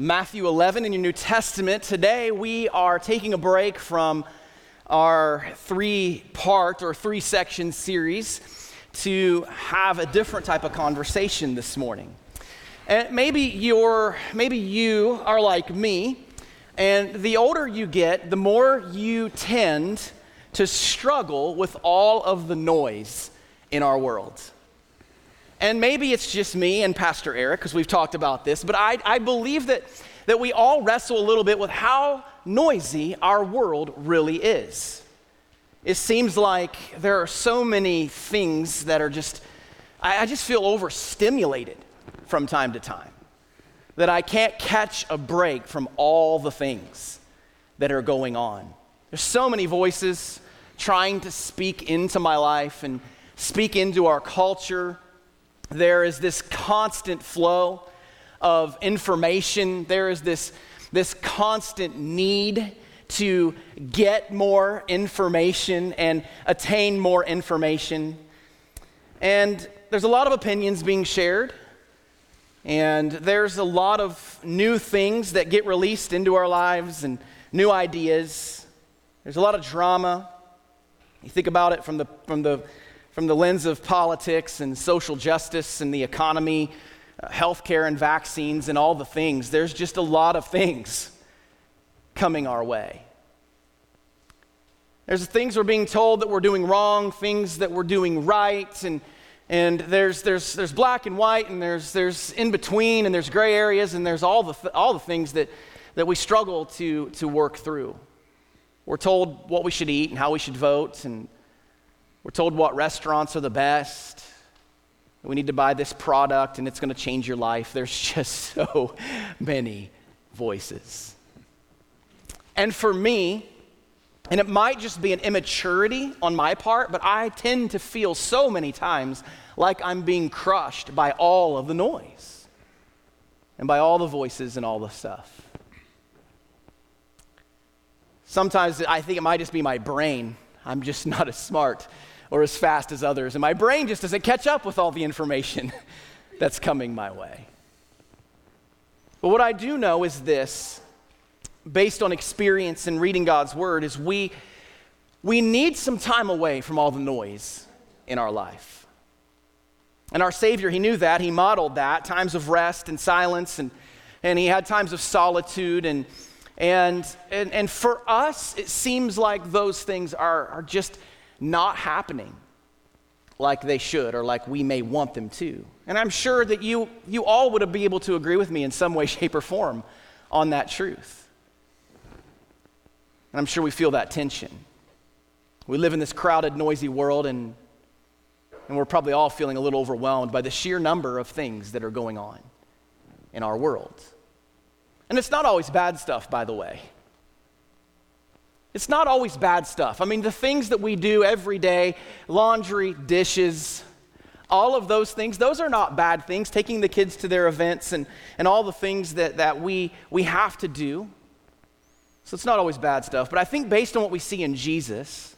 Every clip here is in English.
Matthew 11 in your New Testament. Today we are taking a break from our three part or three section series to have a different type of conversation this morning. And maybe you're maybe you are like me and the older you get, the more you tend to struggle with all of the noise in our world. And maybe it's just me and Pastor Eric, because we've talked about this, but I, I believe that, that we all wrestle a little bit with how noisy our world really is. It seems like there are so many things that are just, I, I just feel overstimulated from time to time, that I can't catch a break from all the things that are going on. There's so many voices trying to speak into my life and speak into our culture there is this constant flow of information. There is this, this constant need to get more information and attain more information. And there's a lot of opinions being shared. And there's a lot of new things that get released into our lives and new ideas. There's a lot of drama. You think about it from the, from the from the lens of politics and social justice and the economy, uh, healthcare and vaccines and all the things. There's just a lot of things coming our way. There's things we're being told that we're doing wrong, things that we're doing right, and, and there's, there's, there's black and white, and there's, there's in between, and there's gray areas, and there's all the, th- all the things that, that we struggle to, to work through. We're told what we should eat and how we should vote, and we're told what restaurants are the best. We need to buy this product and it's going to change your life. There's just so many voices. And for me, and it might just be an immaturity on my part, but I tend to feel so many times like I'm being crushed by all of the noise and by all the voices and all the stuff. Sometimes I think it might just be my brain. I'm just not as smart or as fast as others. And my brain just doesn't catch up with all the information that's coming my way. But what I do know is this, based on experience and reading God's word, is we, we need some time away from all the noise in our life. And our Savior, He knew that. He modeled that times of rest and silence, and, and He had times of solitude. And, and, and, and for us, it seems like those things are, are just not happening like they should or like we may want them to. And I'm sure that you, you all would be able to agree with me in some way, shape, or form on that truth. And I'm sure we feel that tension. We live in this crowded, noisy world, and, and we're probably all feeling a little overwhelmed by the sheer number of things that are going on in our world. And it's not always bad stuff, by the way. It's not always bad stuff. I mean, the things that we do every day laundry, dishes, all of those things, those are not bad things. Taking the kids to their events and, and all the things that, that we, we have to do. So it's not always bad stuff. But I think based on what we see in Jesus,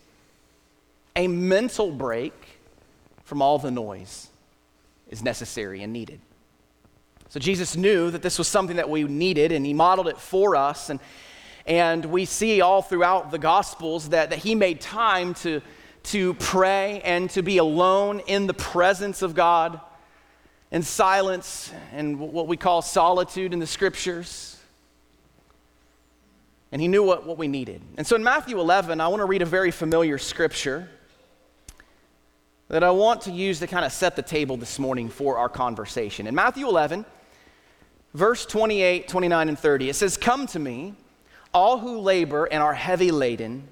a mental break from all the noise is necessary and needed. So Jesus knew that this was something that we needed, and he modeled it for us. And and we see all throughout the Gospels that, that he made time to, to pray and to be alone in the presence of God, in silence and what we call solitude in the scriptures. And he knew what, what we needed. And so in Matthew 11, I want to read a very familiar scripture that I want to use to kind of set the table this morning for our conversation. In Matthew 11, verse 28, 29, and 30, it says, Come to me all who labor and are heavy laden,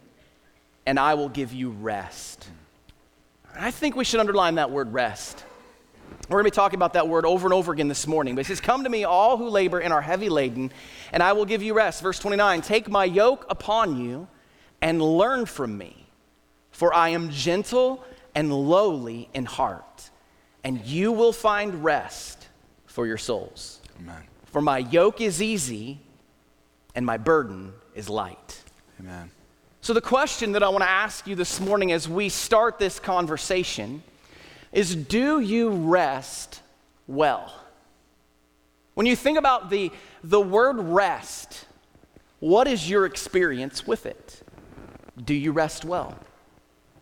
and I will give you rest. I think we should underline that word rest. We're going to be talking about that word over and over again this morning. But it says, Come to me, all who labor and are heavy laden, and I will give you rest. Verse 29 Take my yoke upon you and learn from me, for I am gentle and lowly in heart, and you will find rest for your souls. Amen. For my yoke is easy and my burden is light. Amen. So, the question that I want to ask you this morning as we start this conversation is Do you rest well? When you think about the, the word rest, what is your experience with it? Do you rest well?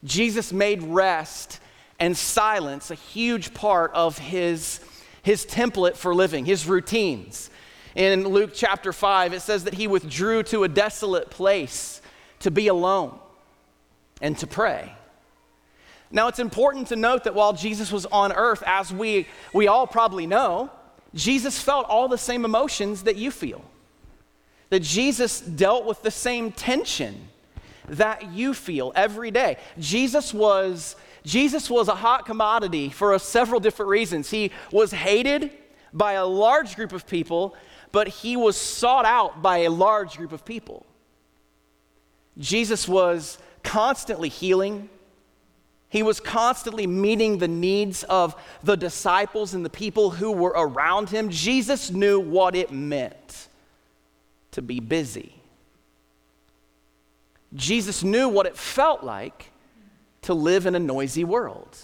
Jesus made rest and silence a huge part of his, his template for living, his routines. In Luke chapter 5, it says that he withdrew to a desolate place to be alone and to pray. Now, it's important to note that while Jesus was on earth, as we, we all probably know, Jesus felt all the same emotions that you feel. That Jesus dealt with the same tension that you feel every day. Jesus was, Jesus was a hot commodity for several different reasons. He was hated by a large group of people, but he was sought out by a large group of people. Jesus was constantly healing. He was constantly meeting the needs of the disciples and the people who were around him. Jesus knew what it meant to be busy. Jesus knew what it felt like to live in a noisy world.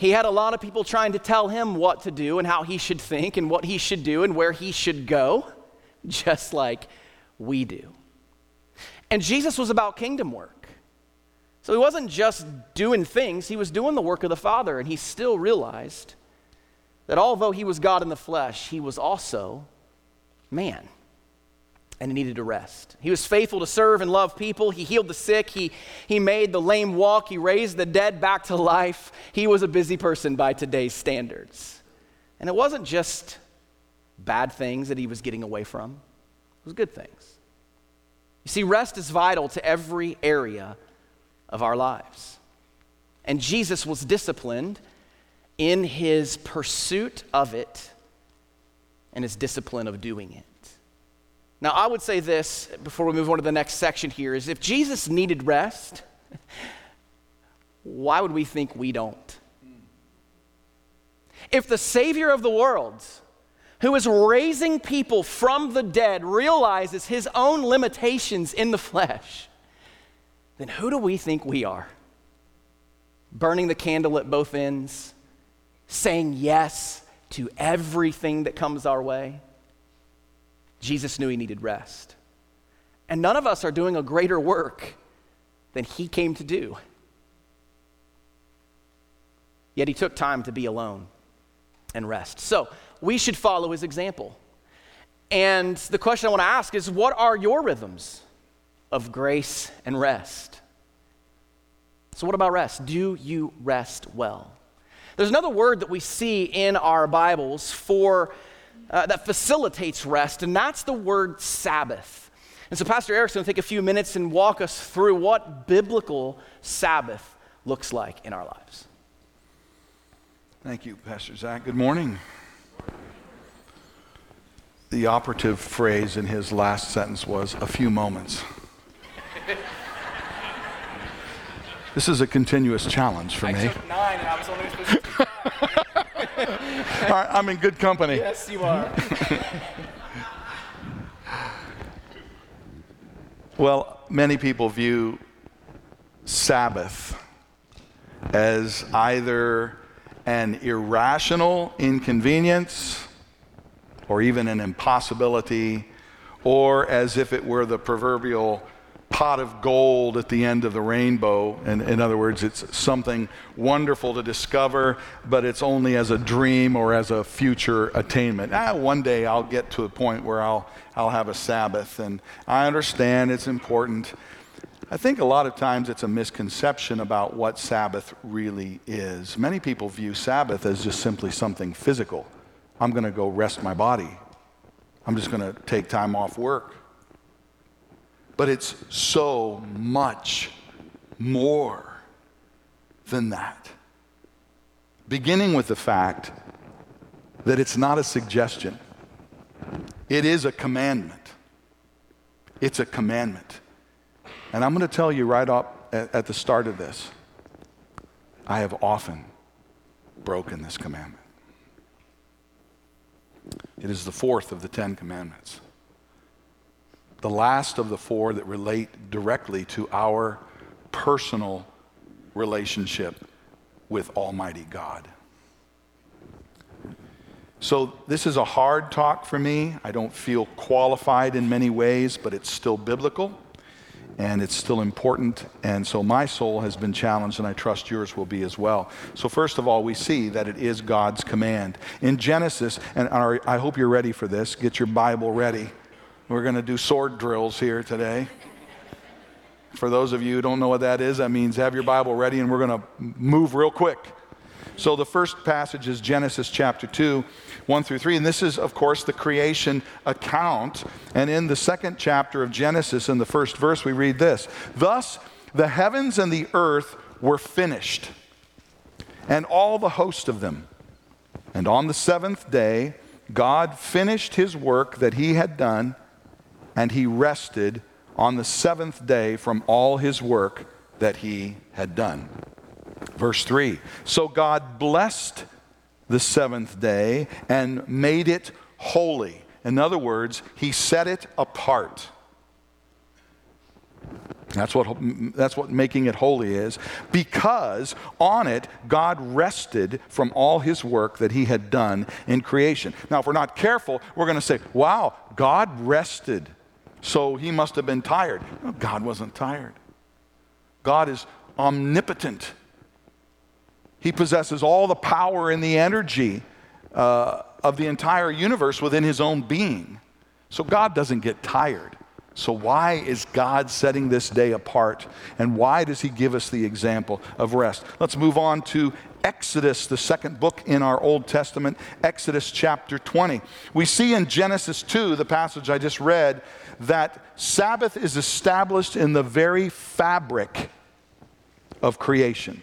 He had a lot of people trying to tell him what to do and how he should think and what he should do and where he should go, just like we do. And Jesus was about kingdom work. So he wasn't just doing things, he was doing the work of the Father, and he still realized that although he was God in the flesh, he was also man and he needed to rest. He was faithful to serve and love people. He healed the sick. He, he made the lame walk. He raised the dead back to life. He was a busy person by today's standards. And it wasn't just bad things that he was getting away from, it was good things. You see, rest is vital to every area of our lives. And Jesus was disciplined in his pursuit of it and his discipline of doing it. Now, I would say this before we move on to the next section here is if Jesus needed rest, why would we think we don't? If the Savior of the world, who is raising people from the dead, realizes his own limitations in the flesh, then who do we think we are? Burning the candle at both ends, saying yes to everything that comes our way. Jesus knew he needed rest. And none of us are doing a greater work than he came to do. Yet he took time to be alone and rest. So we should follow his example. And the question I want to ask is what are your rhythms of grace and rest? So, what about rest? Do you rest well? There's another word that we see in our Bibles for uh, that facilitates rest, and that's the word Sabbath. And so, Pastor Eric's going to take a few minutes and walk us through what biblical Sabbath looks like in our lives. Thank you, Pastor Zach. Good morning. The operative phrase in his last sentence was a few moments. this is a continuous challenge for I me. took nine and I was only supposed to right, I'm in good company. Yes, you are. Well, many people view Sabbath as either an irrational inconvenience or even an impossibility, or as if it were the proverbial pot of gold at the end of the rainbow. And in other words, it's something wonderful to discover, but it's only as a dream or as a future attainment. Ah, one day I'll get to a point where I'll, I'll have a Sabbath. And I understand it's important. I think a lot of times it's a misconception about what Sabbath really is. Many people view Sabbath as just simply something physical. I'm going to go rest my body. I'm just going to take time off work. But it's so much more than that. Beginning with the fact that it's not a suggestion, it is a commandment. It's a commandment. And I'm going to tell you right up at, at the start of this I have often broken this commandment. It is the fourth of the Ten Commandments the last of the four that relate directly to our personal relationship with Almighty God. So, this is a hard talk for me. I don't feel qualified in many ways, but it's still biblical and it's still important. And so, my soul has been challenged, and I trust yours will be as well. So, first of all, we see that it is God's command. In Genesis, and I hope you're ready for this, get your Bible ready. We're going to do sword drills here today. For those of you who don't know what that is, that means have your Bible ready, and we're going to move real quick. So, the first passage is Genesis chapter 2. 1 through 3. And this is, of course, the creation account. And in the second chapter of Genesis, in the first verse, we read this Thus the heavens and the earth were finished, and all the host of them. And on the seventh day, God finished his work that he had done, and he rested on the seventh day from all his work that he had done. Verse 3 So God blessed the seventh day and made it holy. In other words, he set it apart. That's what, that's what making it holy is. Because on it, God rested from all his work that he had done in creation. Now, if we're not careful, we're going to say, wow, God rested. So he must have been tired. God wasn't tired. God is omnipotent. He possesses all the power and the energy uh, of the entire universe within his own being. So God doesn't get tired. So, why is God setting this day apart? And why does He give us the example of rest? Let's move on to Exodus, the second book in our Old Testament, Exodus chapter 20. We see in Genesis 2, the passage I just read, that Sabbath is established in the very fabric of creation.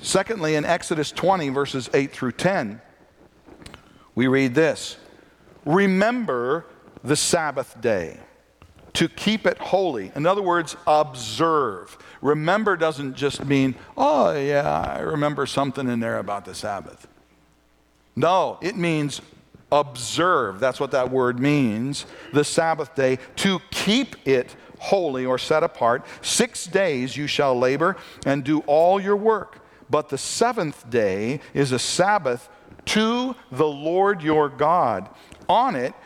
Secondly, in Exodus 20, verses 8 through 10, we read this Remember the Sabbath day to keep it holy. In other words, observe. Remember doesn't just mean, oh, yeah, I remember something in there about the Sabbath. No, it means observe. That's what that word means. The Sabbath day, to keep it holy or set apart. Six days you shall labor and do all your work but the seventh day is a Sabbath to the Lord your God. On it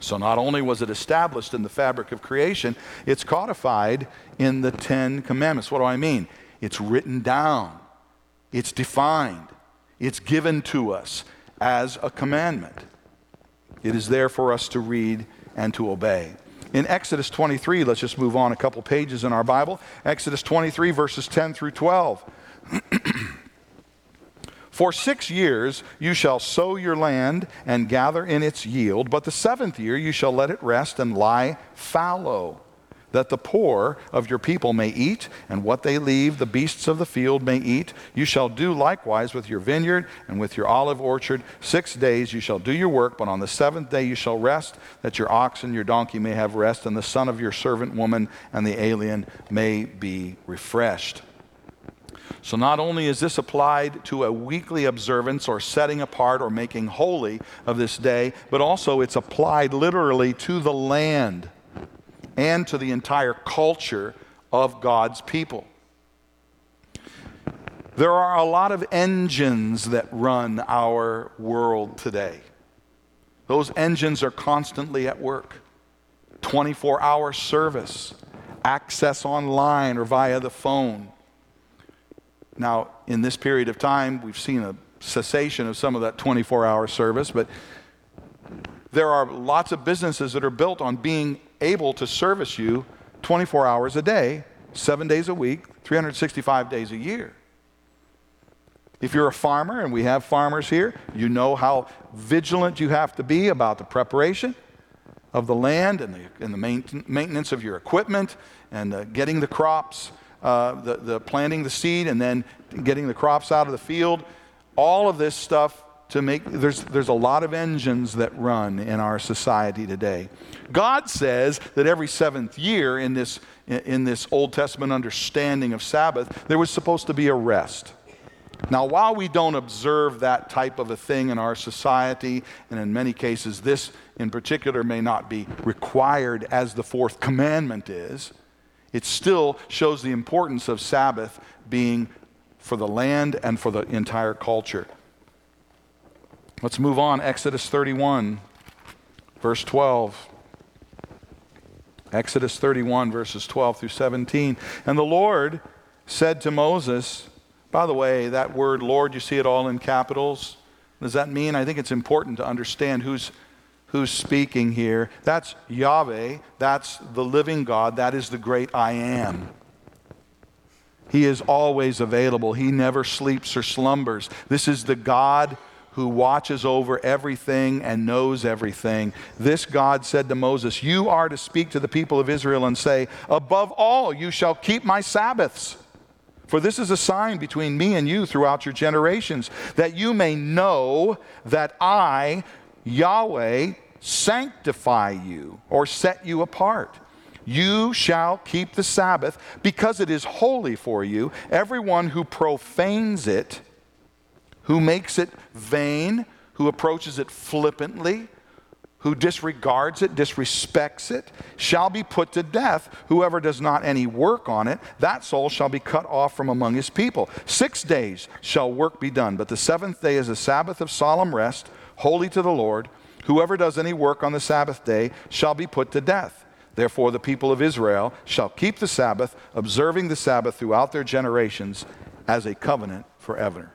so not only was it established in the fabric of creation, it's codified in the Ten Commandments. What do I mean? It's written down, it's defined, it's given to us as a commandment. It is there for us to read and to obey. In Exodus 23, let's just move on a couple pages in our Bible. Exodus 23, verses 10 through 12. For six years you shall sow your land and gather in its yield, but the seventh year you shall let it rest and lie fallow, that the poor of your people may eat, and what they leave the beasts of the field may eat. You shall do likewise with your vineyard and with your olive orchard. Six days you shall do your work, but on the seventh day you shall rest, that your ox and your donkey may have rest, and the son of your servant woman and the alien may be refreshed. So, not only is this applied to a weekly observance or setting apart or making holy of this day, but also it's applied literally to the land and to the entire culture of God's people. There are a lot of engines that run our world today. Those engines are constantly at work 24 hour service, access online or via the phone now, in this period of time, we've seen a cessation of some of that 24 hour service, but there are lots of businesses that are built on being able to service you 24 hours a day, seven days a week, 365 days a year. If you're a farmer, and we have farmers here, you know how vigilant you have to be about the preparation of the land and the, and the maintenance of your equipment and uh, getting the crops uh, the, the planting the seed and then getting the crops out of the field. All of this stuff to make, there's, there's a lot of engines that run in our society today. God says that every seventh year in this, in this Old Testament understanding of Sabbath, there was supposed to be a rest. Now, while we don't observe that type of a thing in our society, and in many cases this in particular may not be required as the fourth commandment is, it still shows the importance of Sabbath being for the land and for the entire culture. Let's move on. Exodus 31, verse 12. Exodus 31, verses 12 through 17. And the Lord said to Moses, by the way, that word Lord, you see it all in capitals. Does that mean? I think it's important to understand who's, who's speaking here. That's Yahweh, that's the living God, that is the great I am. He is always available, He never sleeps or slumbers. This is the God who watches over everything and knows everything. This God said to Moses, You are to speak to the people of Israel and say, Above all, you shall keep my Sabbaths. For this is a sign between me and you throughout your generations, that you may know that I, Yahweh, sanctify you or set you apart. You shall keep the Sabbath because it is holy for you. Everyone who profanes it, who makes it vain, who approaches it flippantly, who disregards it, disrespects it, shall be put to death. Whoever does not any work on it, that soul shall be cut off from among his people. Six days shall work be done, but the seventh day is a Sabbath of solemn rest, holy to the Lord. Whoever does any work on the Sabbath day shall be put to death. Therefore, the people of Israel shall keep the Sabbath, observing the Sabbath throughout their generations as a covenant forever.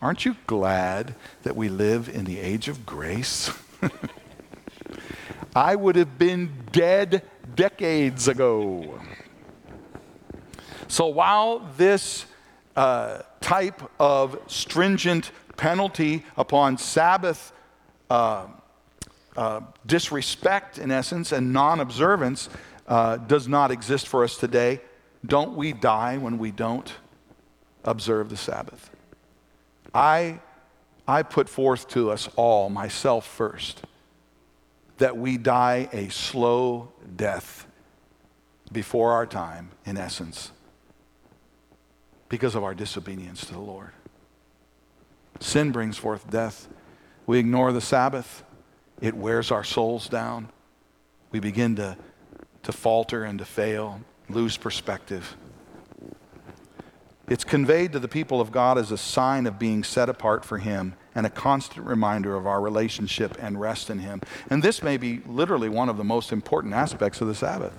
Aren't you glad that we live in the age of grace? I would have been dead decades ago. So while this uh, type of stringent penalty upon Sabbath uh, uh, disrespect, in essence, and non observance uh, does not exist for us today, don't we die when we don't observe the Sabbath? I, I put forth to us all, myself first, that we die a slow death before our time, in essence, because of our disobedience to the Lord. Sin brings forth death. We ignore the Sabbath, it wears our souls down. We begin to, to falter and to fail, lose perspective. It's conveyed to the people of God as a sign of being set apart for Him and a constant reminder of our relationship and rest in Him. And this may be literally one of the most important aspects of the Sabbath.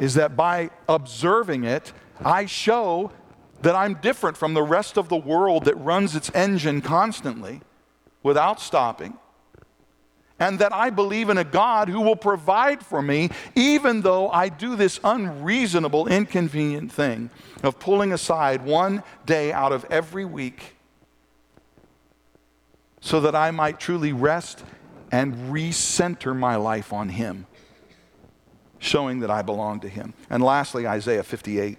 Is that by observing it, I show that I'm different from the rest of the world that runs its engine constantly without stopping and that I believe in a God who will provide for me, even though I do this unreasonable, inconvenient thing of pulling aside one day out of every week so that I might truly rest and recenter my life on Him, showing that I belong to Him. And lastly, Isaiah 58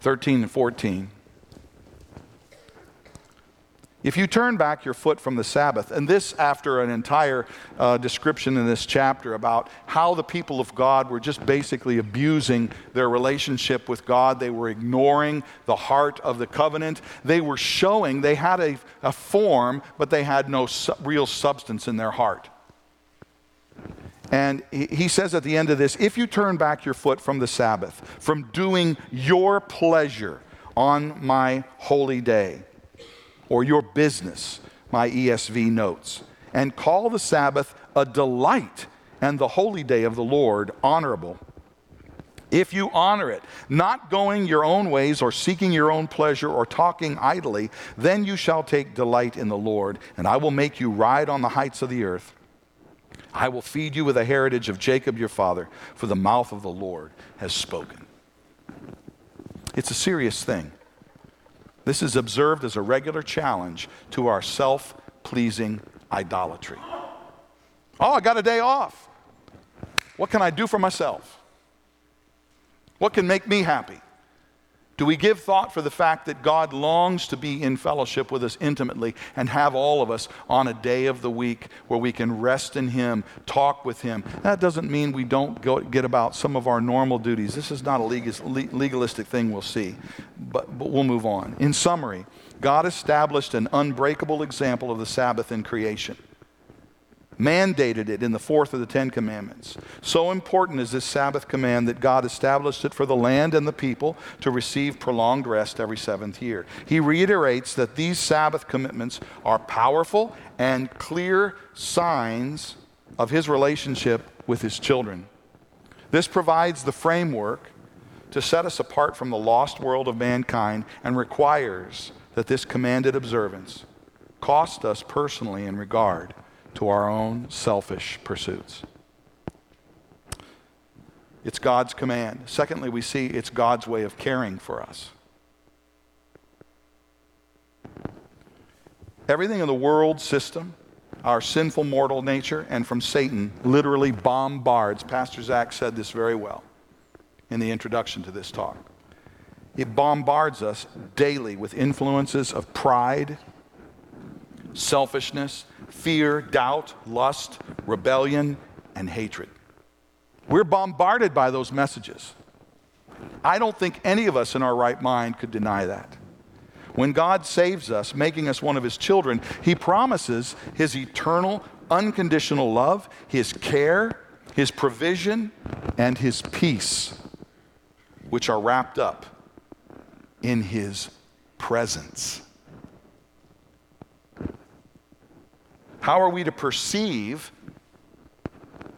13 and 14. If you turn back your foot from the Sabbath, and this after an entire uh, description in this chapter about how the people of God were just basically abusing their relationship with God, they were ignoring the heart of the covenant. They were showing they had a, a form, but they had no su- real substance in their heart. And he says at the end of this if you turn back your foot from the Sabbath, from doing your pleasure on my holy day, or your business, my ESV notes, and call the Sabbath a delight and the holy day of the Lord honorable. If you honor it, not going your own ways or seeking your own pleasure or talking idly, then you shall take delight in the Lord, and I will make you ride on the heights of the earth. I will feed you with the heritage of Jacob your father, for the mouth of the Lord has spoken. It's a serious thing. This is observed as a regular challenge to our self pleasing idolatry. Oh, I got a day off. What can I do for myself? What can make me happy? Do we give thought for the fact that God longs to be in fellowship with us intimately and have all of us on a day of the week where we can rest in Him, talk with Him? That doesn't mean we don't go, get about some of our normal duties. This is not a legalistic thing we'll see, but, but we'll move on. In summary, God established an unbreakable example of the Sabbath in creation mandated it in the fourth of the Ten Commandments. So important is this Sabbath command that God established it for the land and the people to receive prolonged rest every seventh year. He reiterates that these Sabbath commitments are powerful and clear signs of his relationship with his children. This provides the framework to set us apart from the lost world of mankind and requires that this commanded observance cost us personally in regard to our own selfish pursuits. It's God's command. Secondly, we see it's God's way of caring for us. Everything in the world system, our sinful mortal nature, and from Satan literally bombards. Pastor Zach said this very well in the introduction to this talk. It bombards us daily with influences of pride, selfishness, fear, doubt, lust, rebellion, and hatred. We're bombarded by those messages. I don't think any of us in our right mind could deny that. When God saves us, making us one of His children, He promises His eternal, unconditional love, His care, His provision, and His peace, which are wrapped up in His presence. How are we to perceive,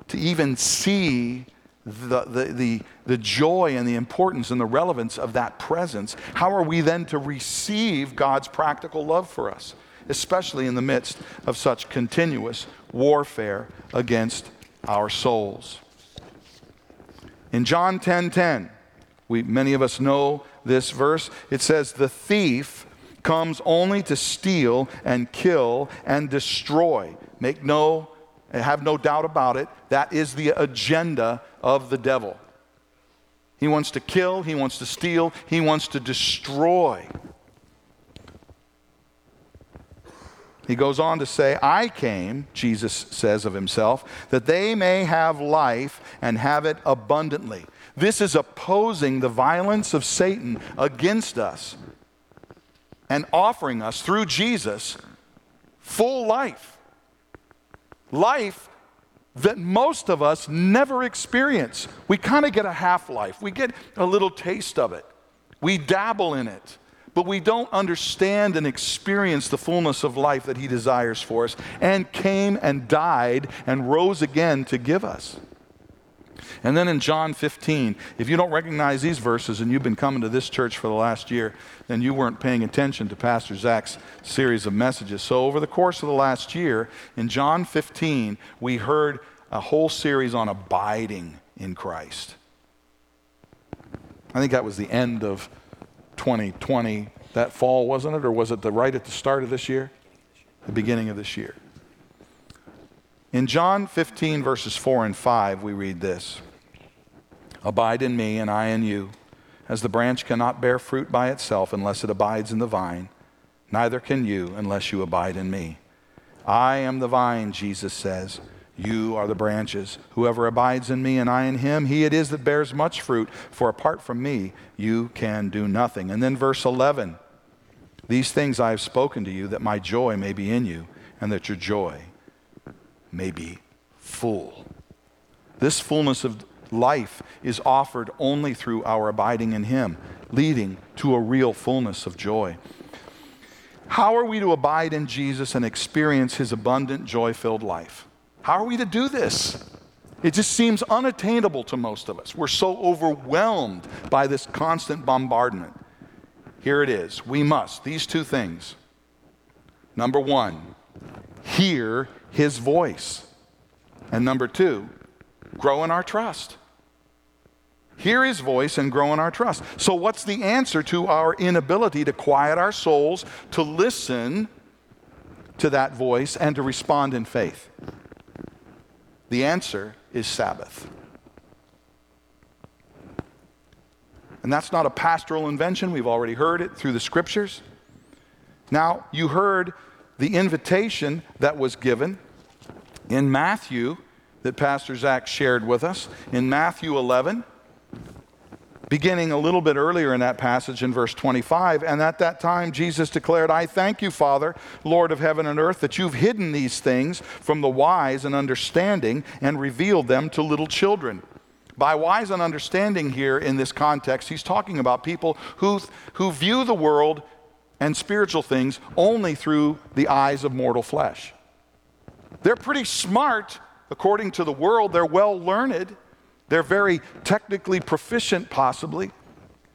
to even see the, the, the, the, joy and the importance and the relevance of that presence? How are we then to receive God's practical love for us, especially in the midst of such continuous warfare against our souls? In John 10:10, 10, 10, we, many of us know this verse. It says, The thief comes only to steal and kill and destroy. Make no, have no doubt about it, that is the agenda of the devil. He wants to kill, he wants to steal, he wants to destroy. He goes on to say, I came, Jesus says of himself, that they may have life and have it abundantly. This is opposing the violence of Satan against us and offering us through Jesus full life. Life that most of us never experience. We kind of get a half life, we get a little taste of it, we dabble in it. But we don't understand and experience the fullness of life that He desires for us and came and died and rose again to give us. And then in John 15, if you don't recognize these verses and you've been coming to this church for the last year, then you weren't paying attention to Pastor Zach's series of messages. So, over the course of the last year, in John 15, we heard a whole series on abiding in Christ. I think that was the end of 2020, that fall, wasn't it? Or was it the right at the start of this year? The beginning of this year. In John 15, verses 4 and 5, we read this Abide in me, and I in you. As the branch cannot bear fruit by itself unless it abides in the vine, neither can you unless you abide in me. I am the vine, Jesus says. You are the branches. Whoever abides in me and I in him, he it is that bears much fruit, for apart from me, you can do nothing. And then verse 11 These things I have spoken to you, that my joy may be in you, and that your joy may be full. This fullness of life is offered only through our abiding in Him, leading to a real fullness of joy. How are we to abide in Jesus and experience His abundant, joy filled life? How are we to do this? It just seems unattainable to most of us. We're so overwhelmed by this constant bombardment. Here it is. We must, these two things. Number one, hear his voice. And number two, grow in our trust. Hear his voice and grow in our trust. So, what's the answer to our inability to quiet our souls, to listen to that voice, and to respond in faith? The answer is Sabbath. And that's not a pastoral invention. We've already heard it through the scriptures. Now, you heard the invitation that was given in Matthew that Pastor Zach shared with us. In Matthew 11, beginning a little bit earlier in that passage in verse 25. And at that time, Jesus declared, I thank you, Father, Lord of heaven and earth, that you've hidden these things from the wise and understanding and revealed them to little children. By wise and understanding here in this context, he's talking about people who, who view the world and spiritual things only through the eyes of mortal flesh. They're pretty smart according to the world, they're well learned, they're very technically proficient, possibly,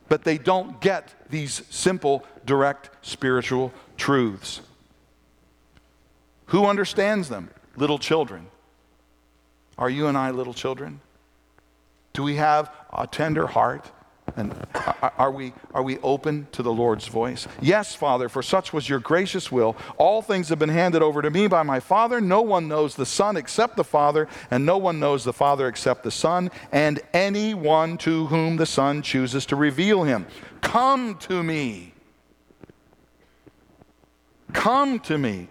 but they don't get these simple, direct spiritual truths. Who understands them? Little children. Are you and I little children? Do we have a tender heart? And are we, are we open to the Lord's voice? Yes, Father, for such was your gracious will. All things have been handed over to me by my Father. No one knows the Son except the Father, and no one knows the Father except the Son, and anyone to whom the Son chooses to reveal him. Come to me. Come to me,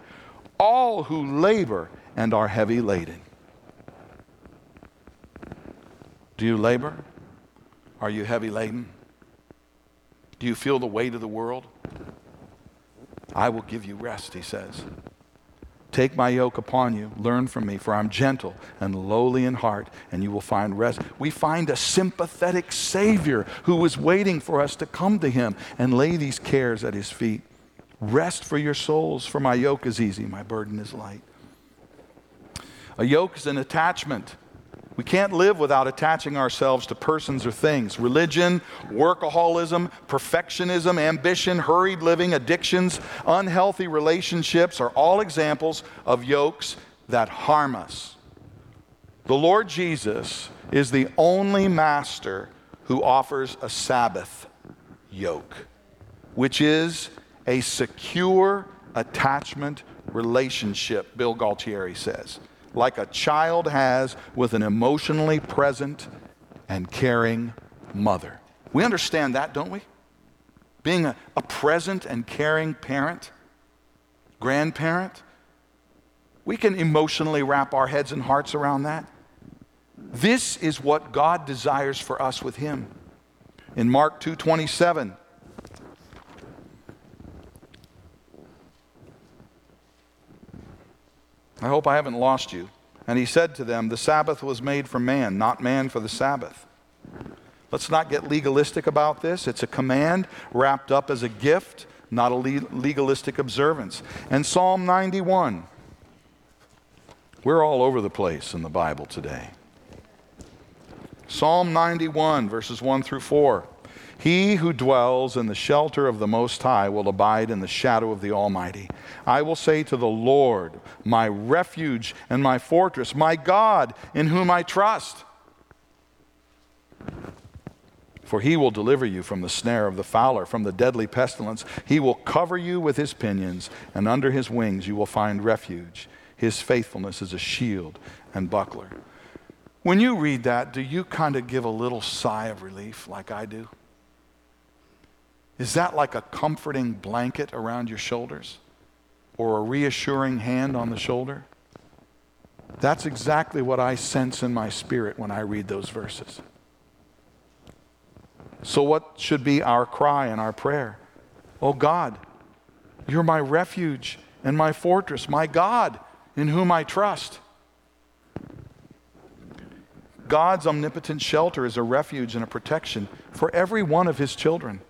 all who labor and are heavy laden. Do you labor? Are you heavy laden? Do you feel the weight of the world? I will give you rest, he says. Take my yoke upon you, learn from me, for I'm gentle and lowly in heart, and you will find rest. We find a sympathetic Savior who is waiting for us to come to him and lay these cares at his feet. Rest for your souls, for my yoke is easy, my burden is light. A yoke is an attachment we can't live without attaching ourselves to persons or things. Religion, workaholism, perfectionism, ambition, hurried living, addictions, unhealthy relationships are all examples of yokes that harm us. The Lord Jesus is the only master who offers a Sabbath yoke, which is a secure attachment relationship, Bill Gaultiere says like a child has with an emotionally present and caring mother. We understand that, don't we? Being a, a present and caring parent, grandparent, we can emotionally wrap our heads and hearts around that. This is what God desires for us with him. In Mark 2:27, I hope I haven't lost you. And he said to them, The Sabbath was made for man, not man for the Sabbath. Let's not get legalistic about this. It's a command wrapped up as a gift, not a legalistic observance. And Psalm 91. We're all over the place in the Bible today. Psalm 91, verses 1 through 4. He who dwells in the shelter of the Most High will abide in the shadow of the Almighty. I will say to the Lord, my refuge and my fortress, my God in whom I trust. For he will deliver you from the snare of the fowler, from the deadly pestilence. He will cover you with his pinions, and under his wings you will find refuge. His faithfulness is a shield and buckler. When you read that, do you kind of give a little sigh of relief like I do? Is that like a comforting blanket around your shoulders or a reassuring hand on the shoulder? That's exactly what I sense in my spirit when I read those verses. So, what should be our cry and our prayer? Oh God, you're my refuge and my fortress, my God in whom I trust. God's omnipotent shelter is a refuge and a protection for every one of his children.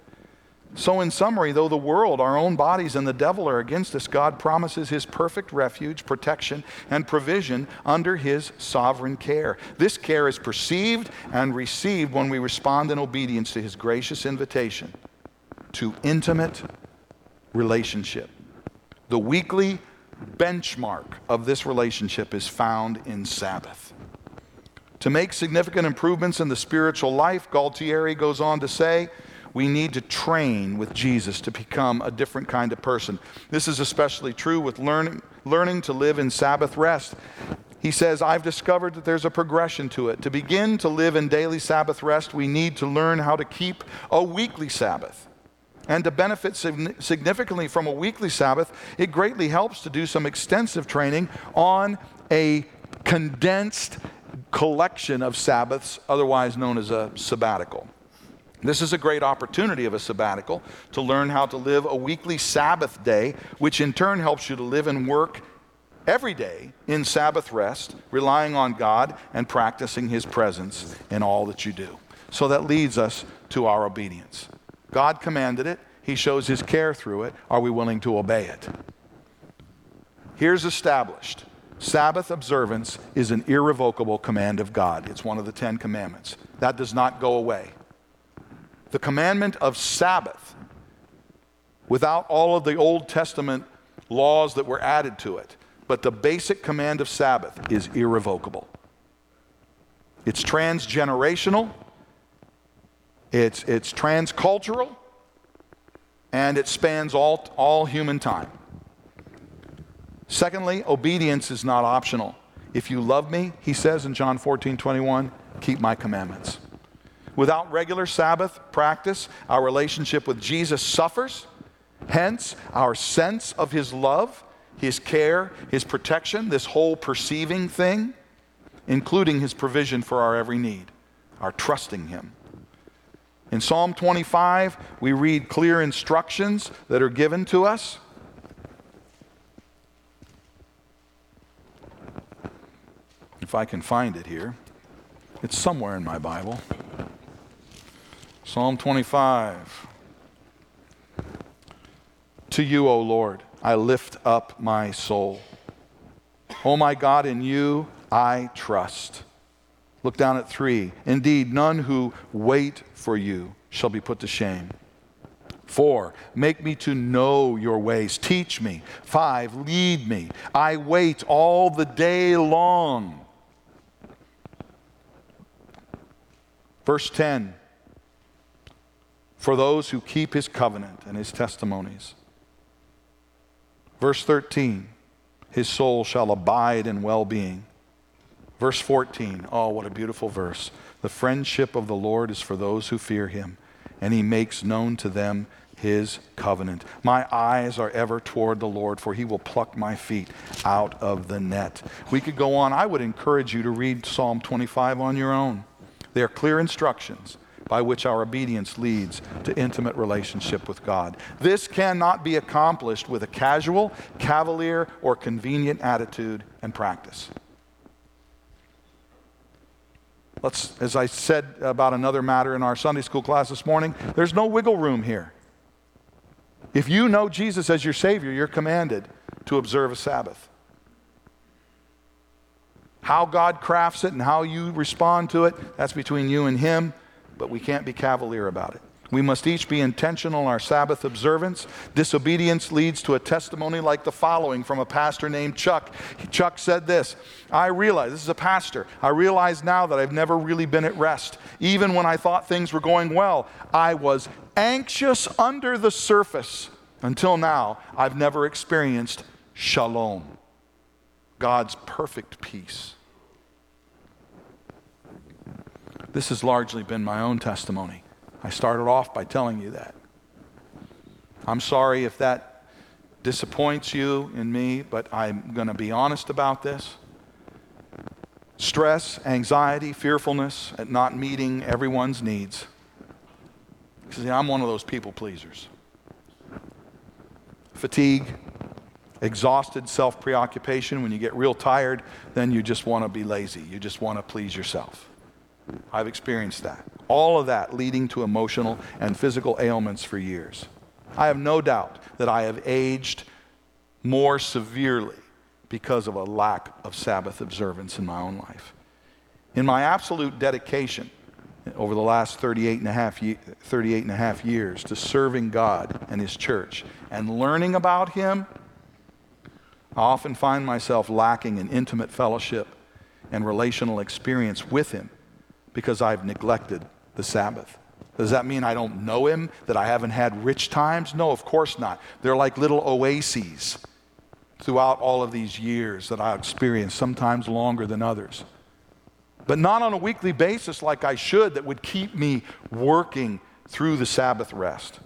So, in summary, though the world, our own bodies, and the devil are against us, God promises his perfect refuge, protection, and provision under his sovereign care. This care is perceived and received when we respond in obedience to his gracious invitation to intimate relationship. The weekly benchmark of this relationship is found in Sabbath. To make significant improvements in the spiritual life, Gaultiere goes on to say, we need to train with Jesus to become a different kind of person. This is especially true with learning, learning to live in Sabbath rest. He says, I've discovered that there's a progression to it. To begin to live in daily Sabbath rest, we need to learn how to keep a weekly Sabbath. And to benefit significantly from a weekly Sabbath, it greatly helps to do some extensive training on a condensed collection of Sabbaths, otherwise known as a sabbatical. This is a great opportunity of a sabbatical to learn how to live a weekly Sabbath day, which in turn helps you to live and work every day in Sabbath rest, relying on God and practicing His presence in all that you do. So that leads us to our obedience. God commanded it, He shows His care through it. Are we willing to obey it? Here's established Sabbath observance is an irrevocable command of God. It's one of the Ten Commandments. That does not go away. The commandment of Sabbath, without all of the Old Testament laws that were added to it, but the basic command of Sabbath is irrevocable. It's transgenerational, it's, it's transcultural, and it spans all, all human time. Secondly, obedience is not optional. If you love me, he says in John 14 21, keep my commandments. Without regular Sabbath practice, our relationship with Jesus suffers. Hence, our sense of his love his care, his protection, this whole perceiving thing, including his provision for our every need, our trusting him. In Psalm 25, we read clear instructions that are given to us. If I can find it here, it's somewhere in my Bible. Psalm 25. To you, O Lord I lift up my soul. Oh my God, in you I trust. Look down at three. Indeed, none who wait for you shall be put to shame. Four, make me to know your ways. Teach me. Five, lead me. I wait all the day long. Verse 10 For those who keep his covenant and his testimonies. Verse 13, his soul shall abide in well being. Verse 14, oh, what a beautiful verse. The friendship of the Lord is for those who fear him, and he makes known to them his covenant. My eyes are ever toward the Lord, for he will pluck my feet out of the net. We could go on. I would encourage you to read Psalm 25 on your own. They are clear instructions by which our obedience leads to intimate relationship with God. This cannot be accomplished with a casual, cavalier, or convenient attitude and practice. Let's, as I said about another matter in our Sunday school class this morning, there's no wiggle room here. If you know Jesus as your Savior, you're commanded to observe a Sabbath. How God crafts it and how you respond to it, that's between you and Him but we can't be cavalier about it. We must each be intentional in our Sabbath observance. Disobedience leads to a testimony like the following from a pastor named Chuck. Chuck said this I realize, this is a pastor, I realize now that I've never really been at rest. Even when I thought things were going well, I was anxious under the surface. Until now, I've never experienced shalom, God's perfect peace. This has largely been my own testimony. I started off by telling you that. I'm sorry if that disappoints you in me, but I'm going to be honest about this. Stress, anxiety, fearfulness at not meeting everyone's needs. See, I'm one of those people pleasers. Fatigue, exhausted self preoccupation. When you get real tired, then you just want to be lazy. You just want to please yourself. I've experienced that. All of that leading to emotional and physical ailments for years. I have no doubt that I have aged more severely because of a lack of Sabbath observance in my own life. In my absolute dedication over the last 38 and, a half, 38 and a half years to serving God and His church and learning about Him, I often find myself lacking in intimate fellowship and relational experience with Him because I've neglected the Sabbath. Does that mean I don't know him, that I haven't had rich times? No, of course not. They're like little oases throughout all of these years that I experienced, sometimes longer than others. But not on a weekly basis like I should, that would keep me working through the Sabbath rest.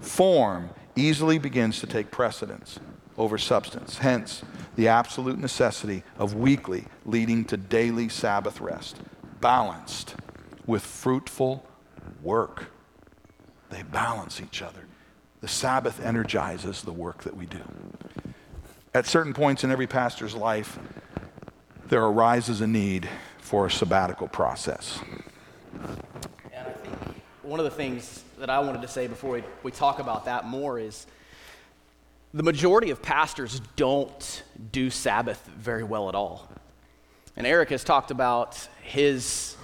Form easily begins to take precedence over substance. Hence, the absolute necessity of weekly leading to daily Sabbath rest, balanced with fruitful work. They balance each other. The Sabbath energizes the work that we do. At certain points in every pastor's life, there arises a need for a sabbatical process. And I think one of the things that I wanted to say before we, we talk about that more is the majority of pastors don't do Sabbath very well at all. And Eric has talked about his,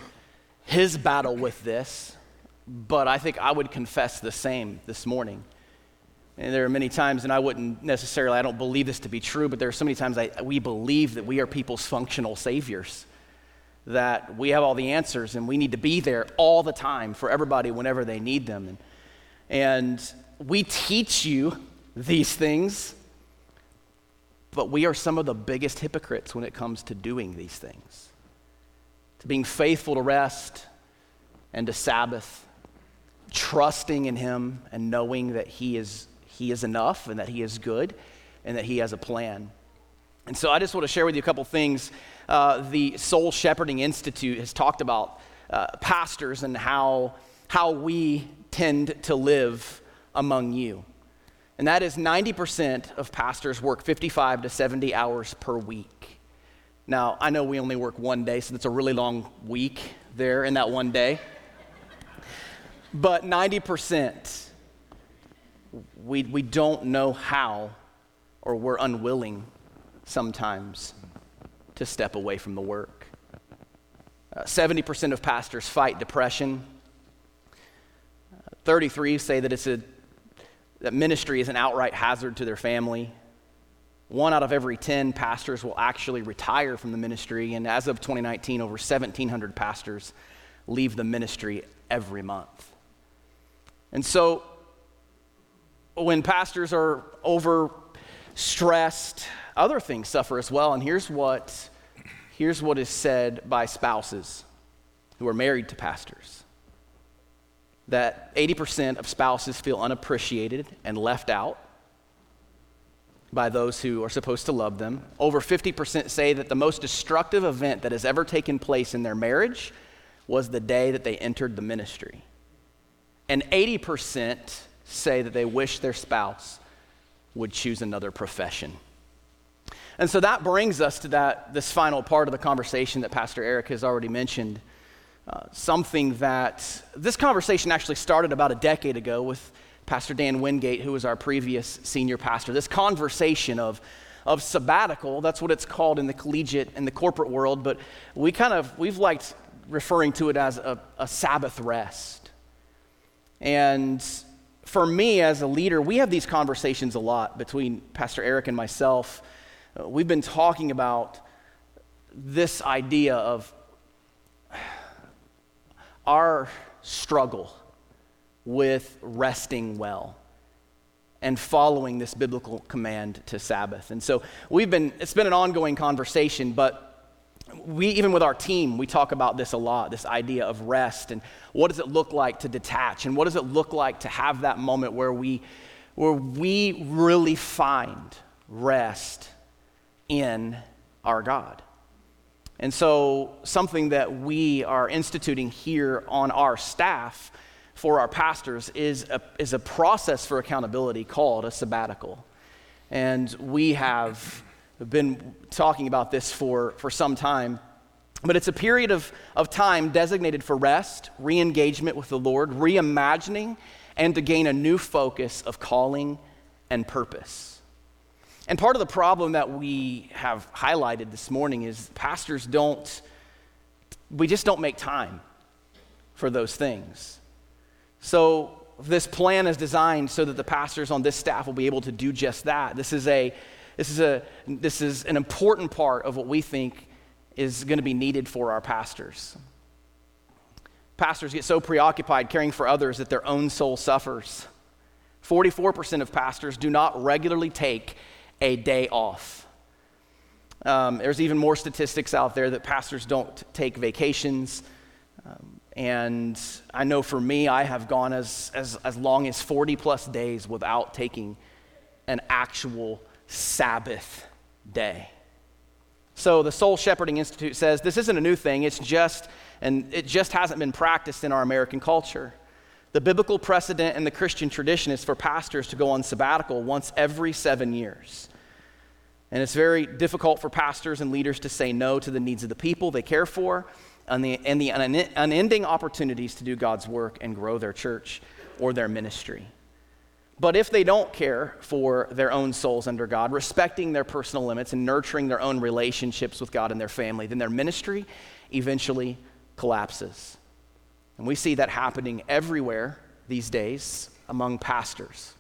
his battle with this, but I think I would confess the same this morning. And there are many times, and I wouldn't necessarily, I don't believe this to be true, but there are so many times I, we believe that we are people's functional saviors, that we have all the answers and we need to be there all the time for everybody whenever they need them. And, and we teach you these things, but we are some of the biggest hypocrites when it comes to doing these things. To being faithful to rest and to Sabbath, trusting in Him and knowing that He is he is enough and that He is good and that He has a plan. And so I just want to share with you a couple things. Uh, the Soul Shepherding Institute has talked about uh, pastors and how, how we tend to live among you. And that is 90% of pastors work 55 to 70 hours per week. Now, I know we only work one day, so it's a really long week there in that one day. But 90% we, we don't know how, or we're unwilling sometimes to step away from the work. Uh, 70% of pastors fight depression. Uh, 33 say that, it's a, that ministry is an outright hazard to their family. One out of every 10 pastors will actually retire from the ministry, and as of 2019, over 1,700 pastors leave the ministry every month. And so when pastors are overstressed, other things suffer as well. And here's what, here's what is said by spouses who are married to pastors that 80% of spouses feel unappreciated and left out by those who are supposed to love them. Over 50% say that the most destructive event that has ever taken place in their marriage was the day that they entered the ministry. And 80% say that they wish their spouse would choose another profession. And so that brings us to that, this final part of the conversation that Pastor Eric has already mentioned. Uh, something that this conversation actually started about a decade ago with Pastor Dan Wingate, who was our previous senior pastor. This conversation of, of sabbatical, that's what it's called in the collegiate and the corporate world, but we kind of, we've liked referring to it as a, a Sabbath rest. And for me as a leader, we have these conversations a lot between Pastor Eric and myself. Uh, we've been talking about this idea of our struggle with resting well and following this biblical command to Sabbath. And so we've been, it's been an ongoing conversation, but we even with our team we talk about this a lot this idea of rest and what does it look like to detach and what does it look like to have that moment where we where we really find rest in our god and so something that we are instituting here on our staff for our pastors is a, is a process for accountability called a sabbatical and we have been talking about this for, for some time. But it's a period of, of time designated for rest, re engagement with the Lord, reimagining, and to gain a new focus of calling and purpose. And part of the problem that we have highlighted this morning is pastors don't, we just don't make time for those things. So, this plan is designed so that the pastors on this staff will be able to do just that. This is a this is, a, this is an important part of what we think is going to be needed for our pastors. Pastors get so preoccupied caring for others that their own soul suffers. 44% of pastors do not regularly take a day off. Um, there's even more statistics out there that pastors don't take vacations. Um, and I know for me, I have gone as, as, as long as 40 plus days without taking an actual Sabbath day. So the Soul Shepherding Institute says this isn't a new thing, it's just, and it just hasn't been practiced in our American culture. The biblical precedent and the Christian tradition is for pastors to go on sabbatical once every seven years. And it's very difficult for pastors and leaders to say no to the needs of the people they care for and the, and the unending opportunities to do God's work and grow their church or their ministry. But if they don't care for their own souls under God, respecting their personal limits and nurturing their own relationships with God and their family, then their ministry eventually collapses. And we see that happening everywhere these days among pastors.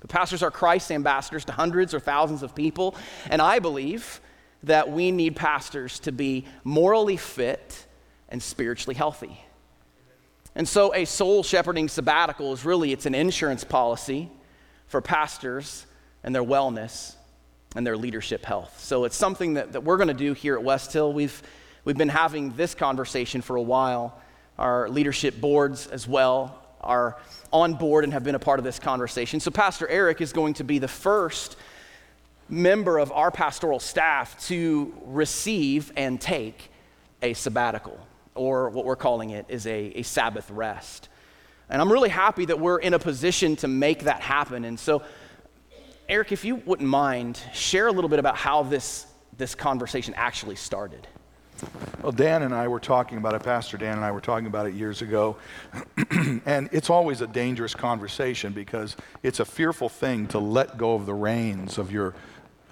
The pastors are Christ's ambassadors to hundreds or thousands of people, and I believe that we need pastors to be morally fit and spiritually healthy. And so a soul shepherding sabbatical is really it's an insurance policy for pastors and their wellness and their leadership health. So it's something that, that we're going to do here at West Hill. We've, we've been having this conversation for a while. Our leadership boards as well are on board and have been a part of this conversation. So Pastor Eric is going to be the first member of our pastoral staff to receive and take a sabbatical or what we're calling it is a, a Sabbath rest. And I'm really happy that we're in a position to make that happen. And so, Eric, if you wouldn't mind, share a little bit about how this, this conversation actually started. Well, Dan and I were talking about it, Pastor Dan and I were talking about it years ago. and it's always a dangerous conversation because it's a fearful thing to let go of the reins of your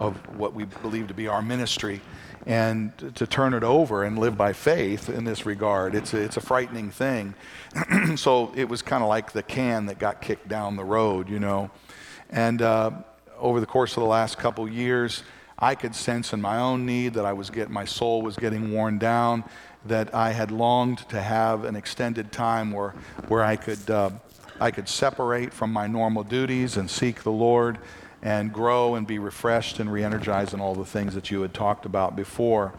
of what we believe to be our ministry and to turn it over and live by faith in this regard. It's a, it's a frightening thing. so it was kind of like the can that got kicked down the road, you know. And uh, over the course of the last couple years, I could sense in my own need that I was getting, my soul was getting worn down, that I had longed to have an extended time where, where I could, uh, I could separate from my normal duties and seek the Lord and grow and be refreshed and re energized and all the things that you had talked about before.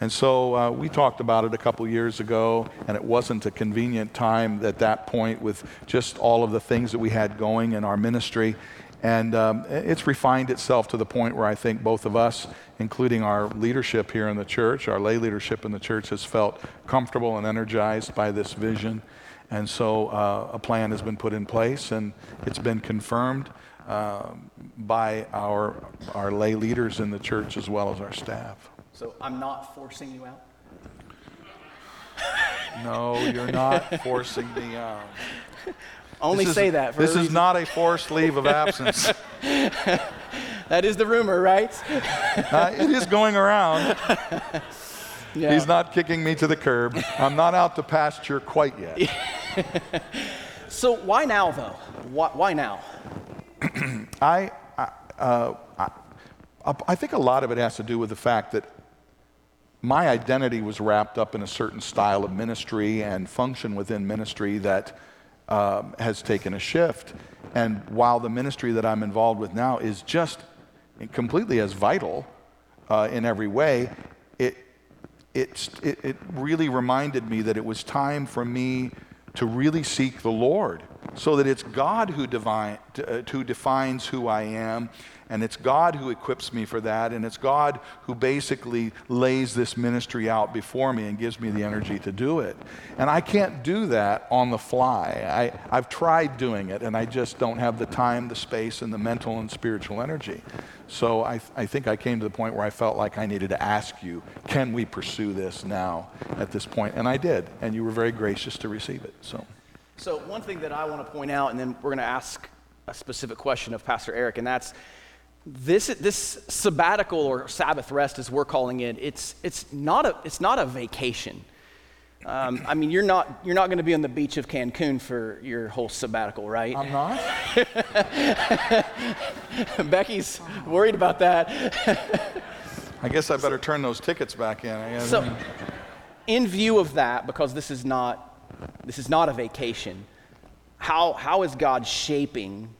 And so uh, we talked about it a couple years ago, and it wasn't a convenient time at that point with just all of the things that we had going in our ministry. And um, it's refined itself to the point where I think both of us, including our leadership here in the church, our lay leadership in the church, has felt comfortable and energized by this vision. And so uh, a plan has been put in place and it's been confirmed. Um, by our, our lay leaders in the church as well as our staff. So I'm not forcing you out? no, you're not forcing me out. Only say that. this is not a forced leave of absence. that is the rumor, right? uh, it is going around. Yeah. He's not kicking me to the curb. I'm not out to pasture quite yet. so why now, though? Why, why now? I, uh, I, I think a lot of it has to do with the fact that my identity was wrapped up in a certain style of ministry and function within ministry that um, has taken a shift. And while the ministry that I'm involved with now is just completely as vital uh, in every way, it, it, it really reminded me that it was time for me to really seek the Lord so that it's God who, divine, uh, who defines who I am, and it's God who equips me for that, and it's God who basically lays this ministry out before me and gives me the energy to do it. And I can't do that on the fly. I, I've tried doing it, and I just don't have the time, the space, and the mental and spiritual energy. So I, I think I came to the point where I felt like I needed to ask you, can we pursue this now at this point? And I did, and you were very gracious to receive it. So. So, one thing that I want to point out, and then we're going to ask a specific question of Pastor Eric, and that's this, this sabbatical or Sabbath rest, as we're calling it, it's, it's, not, a, it's not a vacation. Um, I mean, you're not, you're not going to be on the beach of Cancun for your whole sabbatical, right? I'm not. Becky's worried about that. I guess I better turn those tickets back in. So, in view of that, because this is not this is not a vacation. How, how is God shaping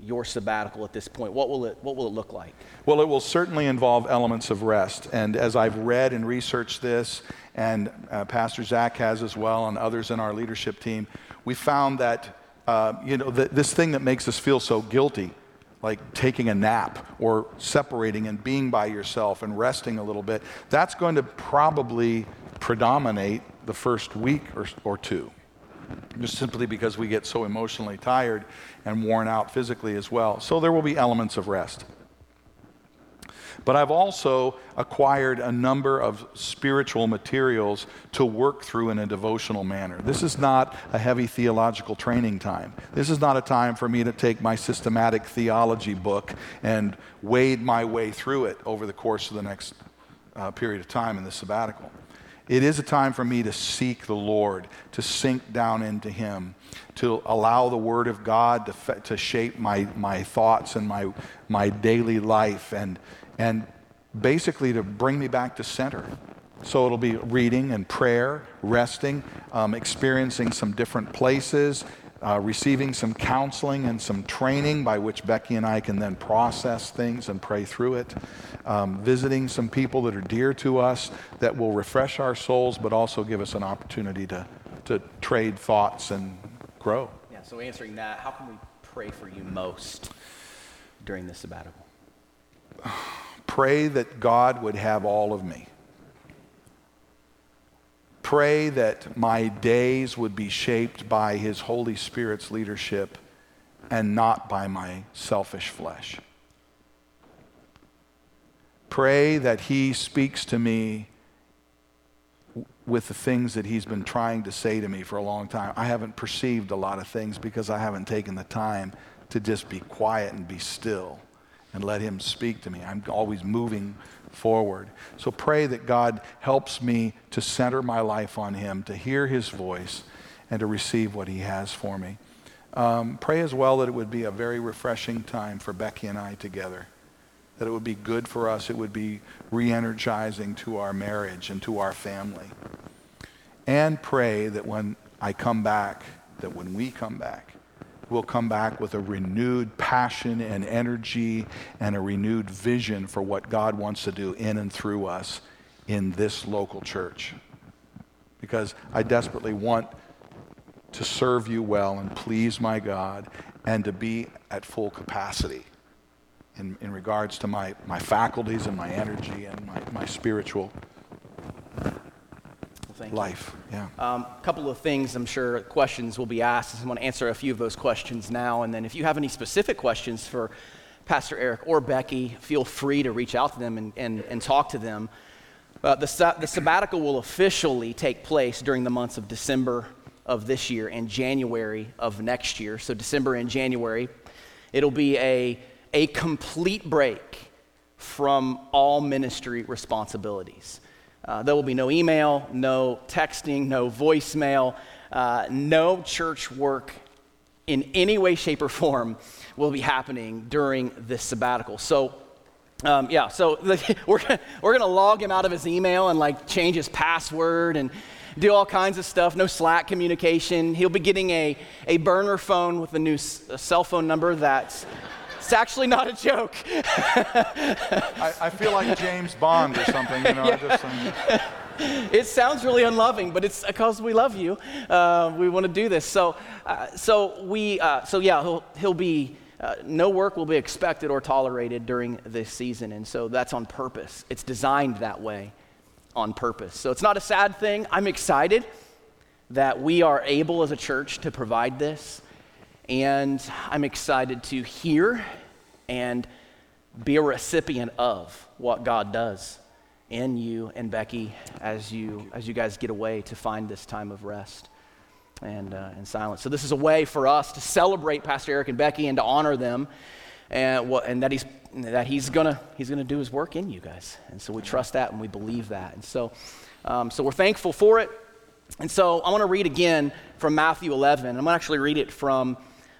your sabbatical at this point? What will it, what will it look like? Well, it will certainly involve elements of rest. And as I've read and researched this, and uh, Pastor Zach has as well, and others in our leadership team, we found that, uh, you know, th- this thing that makes us feel so guilty, like taking a nap or separating and being by yourself and resting a little bit, that's going to probably predominate the first week or, or two just simply because we get so emotionally tired and worn out physically as well. So there will be elements of rest. But I've also acquired a number of spiritual materials to work through in a devotional manner. This is not a heavy theological training time. This is not a time for me to take my systematic theology book and wade my way through it over the course of the next uh, period of time in the sabbatical. It is a time for me to seek the Lord, to sink down into Him, to allow the Word of God to, to shape my, my thoughts and my, my daily life, and, and basically to bring me back to center. So it'll be reading and prayer, resting, um, experiencing some different places, uh, receiving some counseling and some training by which Becky and I can then process things and pray through it, um, visiting some people that are dear to us that will refresh our souls, but also give us an opportunity to, to trade thoughts and grow. Yeah, so answering that, how can we pray for you most during this sabbatical? Pray that God would have all of me pray that my days would be shaped by His Holy Spirit's leadership and not by my selfish flesh. Pray that He speaks to me with the things that He's been trying to say to me for a long time. I haven't perceived a lot of things because I haven't taken the time to just be quiet and be still and let Him speak to me. I'm always moving forward. So pray that God helps me to center my life on Him, to hear His voice, and to receive what He has for me. Um, pray as well that it would be a very refreshing time for Becky and I together. That it would be good for us. It would be re energizing to our marriage and to our family. And pray that when I come back, that when we come back, will come back with a renewed passion and energy and a renewed vision for what God wants to do in and through us in this local church. Because I desperately want to serve you well and please my God and to be at full capacity in, in regards to my, my faculties and my energy and my, my spiritual Thank life. You. Yeah. A um, couple of things I'm sure questions will be asked. I'm going to answer a few of those questions now. And then if you have any specific questions for Pastor Eric or Becky, feel free to reach out to them and, and, and talk to them. Uh, the, the sabbatical will officially take place during the months of December of this year and January of next year. So, December and January, it'll be a, a complete break from all ministry responsibilities. Uh, there will be no email, no texting, no voicemail, uh, no church work in any way, shape, or form will be happening during this sabbatical. So, um, yeah, so we're, we're going to log him out of his email and like change his password and do all kinds of stuff. No Slack communication. He'll be getting a, a burner phone with a new s- a cell phone number that's it's actually not a joke. I, I, feel like James Bond or something, you know. Yeah. Just. It sounds really unloving, but it's because we love you. Uh, we want to do this. So, uh, so we, uh, so yeah, he'll, he'll be. Uh, no work will be expected or tolerated during this season, and so that's on purpose. It's designed that way on purpose. So it's not a sad thing. I'm excited that we are able as a church to provide this. And I'm excited to hear and be a recipient of what God does in you and Becky as you, as you guys get away to find this time of rest and, uh, and silence. So, this is a way for us to celebrate Pastor Eric and Becky and to honor them and, what, and that he's, that he's going he's gonna do his work in you guys. And so, we trust that and we believe that. And so, um, so we're thankful for it. And so, I want to read again from Matthew 11. I'm going to actually read it from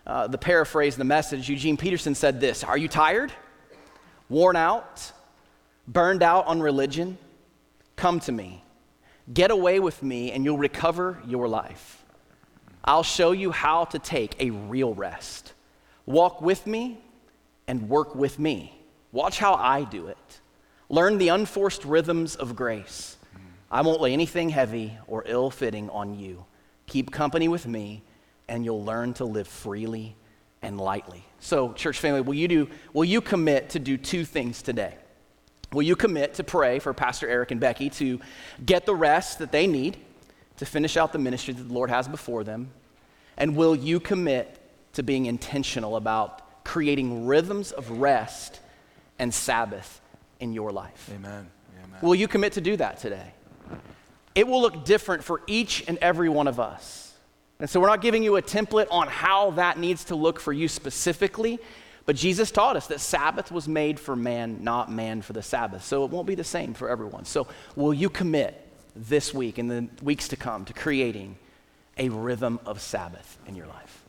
uh, the paraphrase, the message, Eugene Peterson said this Are you tired? Worn out? Burned out on religion? Come to me. Get away with me, and you'll recover your life. I'll show you how to take a real rest, Walk with me and work with me. Watch how I do it. Learn the unforced rhythms of grace. I won't lay anything heavy or ill fitting on you. Keep company with me, and you'll learn to live freely and lightly. So, church family, will you, do, will you commit to do two things today? Will you commit to pray for Pastor Eric and Becky to get the rest that they need to finish out the ministry that the Lord has before them? And will you commit to being intentional about creating rhythms of rest and Sabbath in your life? Amen. Amen. Will you commit to do that today? It will look different for each and every one of us. And so we're not giving you a template on how that needs to look for you specifically, but Jesus taught us that Sabbath was made for man, not man for the Sabbath. So it won't be the same for everyone. So will you commit this week and the weeks to come to creating a rhythm of Sabbath in your life?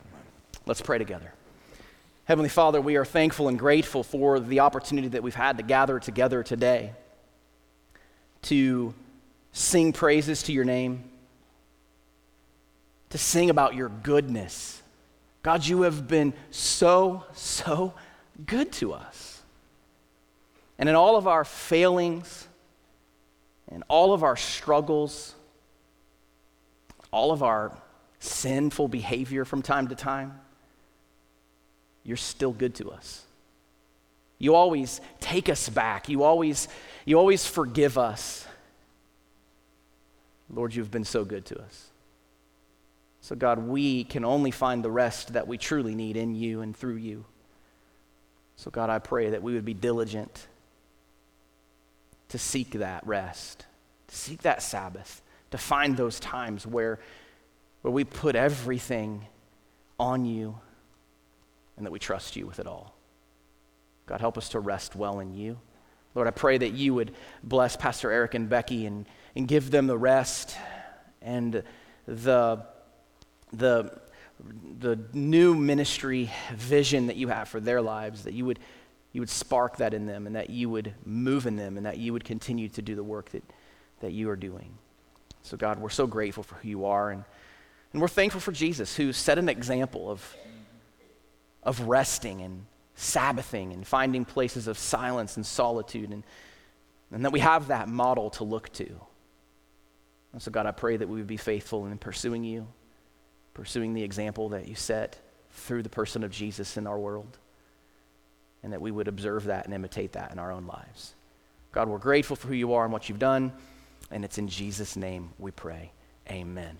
Let's pray together. Heavenly Father, we are thankful and grateful for the opportunity that we've had to gather together today to sing praises to your name, to sing about your goodness. God, you have been so, so good to us. And in all of our failings, and all of our struggles, all of our sinful behavior from time to time, you're still good to us. You always take us back. You always, you always forgive us. Lord, you've been so good to us. So, God, we can only find the rest that we truly need in you and through you. So, God, I pray that we would be diligent to seek that rest, to seek that Sabbath, to find those times where, where we put everything on you and that we trust you with it all. God, help us to rest well in you. Lord, I pray that you would bless Pastor Eric and Becky and, and give them the rest and the, the, the new ministry vision that you have for their lives, that you would, you would spark that in them and that you would move in them and that you would continue to do the work that, that you are doing. So, God, we're so grateful for who you are. And, and we're thankful for Jesus, who set an example of, of resting and Sabbathing and finding places of silence and solitude, and, and that we have that model to look to. And so, God, I pray that we would be faithful in pursuing you, pursuing the example that you set through the person of Jesus in our world, and that we would observe that and imitate that in our own lives. God, we're grateful for who you are and what you've done, and it's in Jesus' name we pray. Amen.